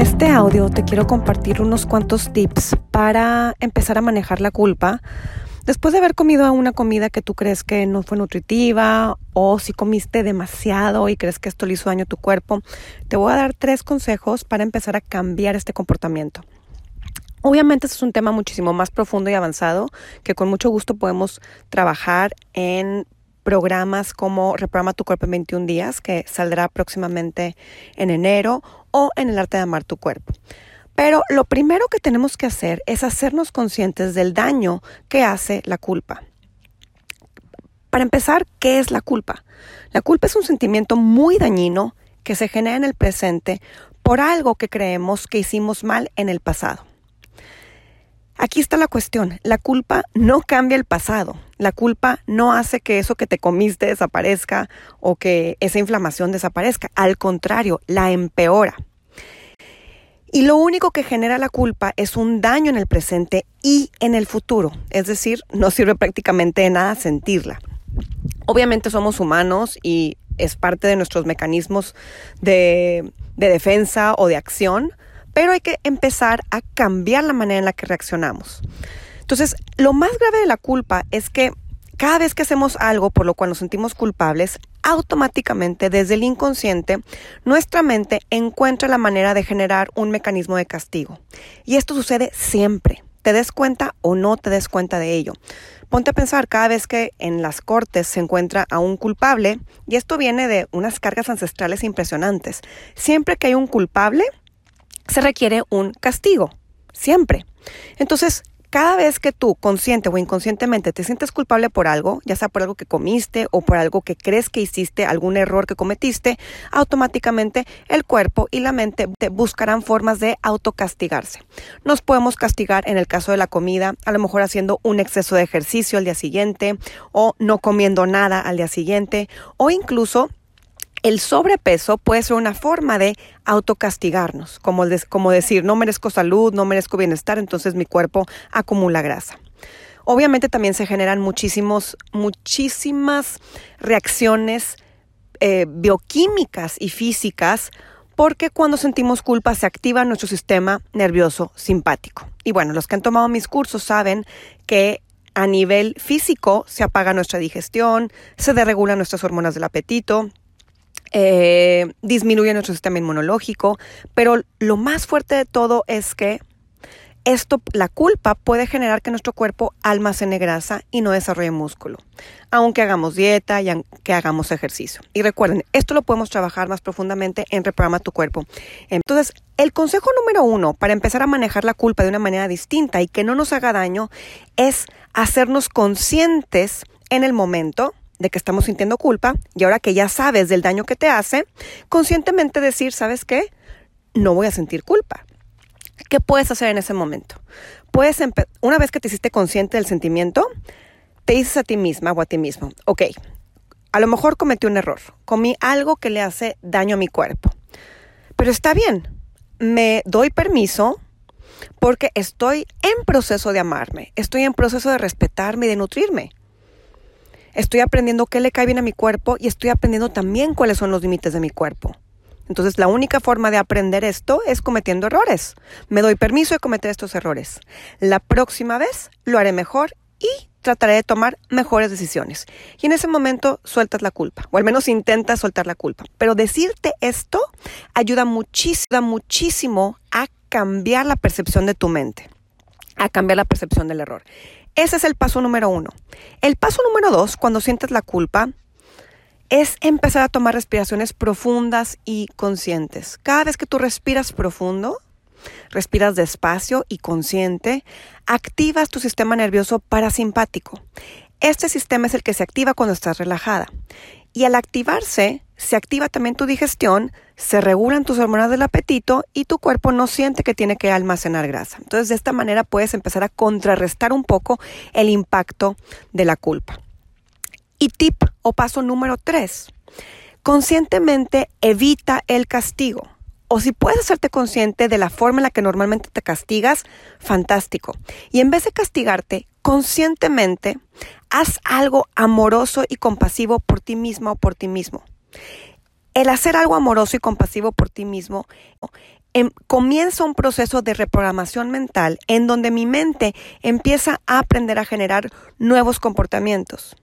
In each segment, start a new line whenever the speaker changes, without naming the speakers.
Este audio te quiero compartir unos cuantos tips para empezar a manejar la culpa después de haber comido una comida que tú crees que no fue nutritiva o si comiste demasiado y crees que esto le hizo daño a tu cuerpo. Te voy a dar tres consejos para empezar a cambiar este comportamiento. Obviamente este es un tema muchísimo más profundo y avanzado que con mucho gusto podemos trabajar en programas como Reprograma tu cuerpo en 21 días, que saldrá próximamente en enero, o en el arte de amar tu cuerpo. Pero lo primero que tenemos que hacer es hacernos conscientes del daño que hace la culpa. Para empezar, ¿qué es la culpa? La culpa es un sentimiento muy dañino que se genera en el presente por algo que creemos que hicimos mal en el pasado. Aquí está la cuestión. La culpa no cambia el pasado. La culpa no hace que eso que te comiste desaparezca o que esa inflamación desaparezca. Al contrario, la empeora. Y lo único que genera la culpa es un daño en el presente y en el futuro. Es decir, no sirve prácticamente de nada sentirla. Obviamente somos humanos y es parte de nuestros mecanismos de, de defensa o de acción, pero hay que empezar a cambiar la manera en la que reaccionamos. Entonces, lo más grave de la culpa es que cada vez que hacemos algo por lo cual nos sentimos culpables, automáticamente desde el inconsciente, nuestra mente encuentra la manera de generar un mecanismo de castigo. Y esto sucede siempre, te des cuenta o no te des cuenta de ello. Ponte a pensar cada vez que en las cortes se encuentra a un culpable, y esto viene de unas cargas ancestrales impresionantes. Siempre que hay un culpable, se requiere un castigo, siempre. Entonces, cada vez que tú, consciente o inconscientemente, te sientes culpable por algo, ya sea por algo que comiste o por algo que crees que hiciste, algún error que cometiste, automáticamente el cuerpo y la mente buscarán formas de autocastigarse. Nos podemos castigar en el caso de la comida, a lo mejor haciendo un exceso de ejercicio al día siguiente o no comiendo nada al día siguiente o incluso el sobrepeso puede ser una forma de autocastigarnos, como, decir, no merezco salud, no merezco bienestar, entonces mi cuerpo acumula grasa. Obviamente también se generan muchísimos, muchísimas reacciones eh, bioquímicas y físicas porque cuando sentimos culpa se activa nuestro sistema nervioso simpático. Y bueno, los que han tomado mis cursos saben que a nivel físico se apaga nuestra digestión, se deregulan nuestras hormonas del apetito, eh, disminuye nuestro sistema inmunológico, pero lo más fuerte de todo es que esto, la culpa puede generar que nuestro cuerpo almacene grasa y no desarrolle músculo, aunque hagamos dieta y aunque hagamos ejercicio. Y recuerden, esto lo podemos trabajar más profundamente en Reprograma tu cuerpo. Entonces, el consejo número uno para empezar a manejar la culpa de una manera distinta y que no nos haga daño es hacernos conscientes en el momento de que estamos sintiendo culpa y ahora que ya sabes del daño que te hace, conscientemente decir, ¿sabes qué? No voy a sentir culpa. ¿Qué puedes hacer en ese momento? Puedes, una vez que te hiciste consciente del sentimiento, te dices a ti misma o a ti mismo, ok, a lo mejor cometí un error, comí algo que le hace daño a mi cuerpo, pero está bien, me doy permiso porque estoy en proceso de amarme, estoy en proceso de respetarme y de nutrirme. Estoy aprendiendo qué le cae bien a mi cuerpo y estoy aprendiendo también cuáles son los límites de mi cuerpo. Entonces la única forma de aprender esto es cometiendo errores. Me doy permiso de cometer estos errores. La próxima vez lo haré mejor y trataré de tomar mejores decisiones. Y en ese momento sueltas la culpa, o al menos intentas soltar la culpa. Pero decirte esto ayuda muchísimo, a cambiar la percepción de tu mente, a cambiar la percepción del error. Ese es el paso número uno. El paso número dos, cuando sientes la culpa, es empezar a tomar respiraciones profundas y conscientes. Cada vez que tú respiras profundo, respiras despacio y consciente, activas tu sistema nervioso parasimpático. Este sistema es el que se activa cuando estás relajada. Y al activarse, se activa también tu digestión, se regulan tus hormonas del apetito y tu cuerpo no siente que tiene que almacenar grasa. Entonces, de esta manera puedes empezar a contrarrestar un poco el impacto de la culpa. Y tip o paso número tres, conscientemente evita el castigo. O si puedes hacerte consciente de la forma en la que normalmente te castigas, fantástico. Y en vez de castigarte, conscientemente haz algo amoroso y compasivo por ti misma o por ti mismo. El hacer algo amoroso y compasivo por ti mismo em, comienza un proceso de reprogramación mental en donde mi mente empieza a aprender a generar nuevos comportamientos.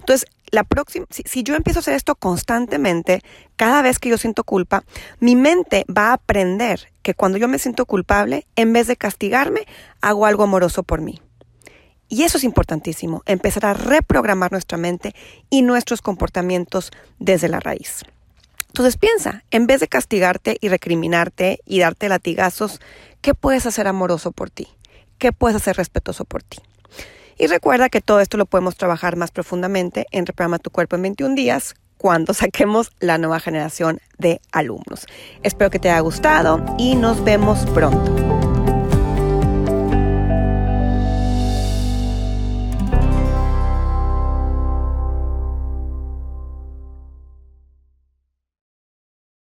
Entonces, la próxima, si, yo empiezo a hacer esto constantemente, cada vez que yo siento culpa, mi mente va a aprender que cuando yo me siento culpable, en vez de castigarme, hago algo amoroso por mí. Y eso es importantísimo, empezar a reprogramar nuestra mente y nuestros comportamientos desde la raíz. Entonces piensa, en vez de castigarte y recriminarte y darte latigazos, ¿qué puedes hacer amoroso por ti? ¿Qué puedes hacer respetuoso por ti? Y recuerda que todo esto lo podemos trabajar más profundamente en Reprograma tu cuerpo en 21 días cuando saquemos la nueva generación de alumnos. Espero que te haya gustado y nos vemos pronto.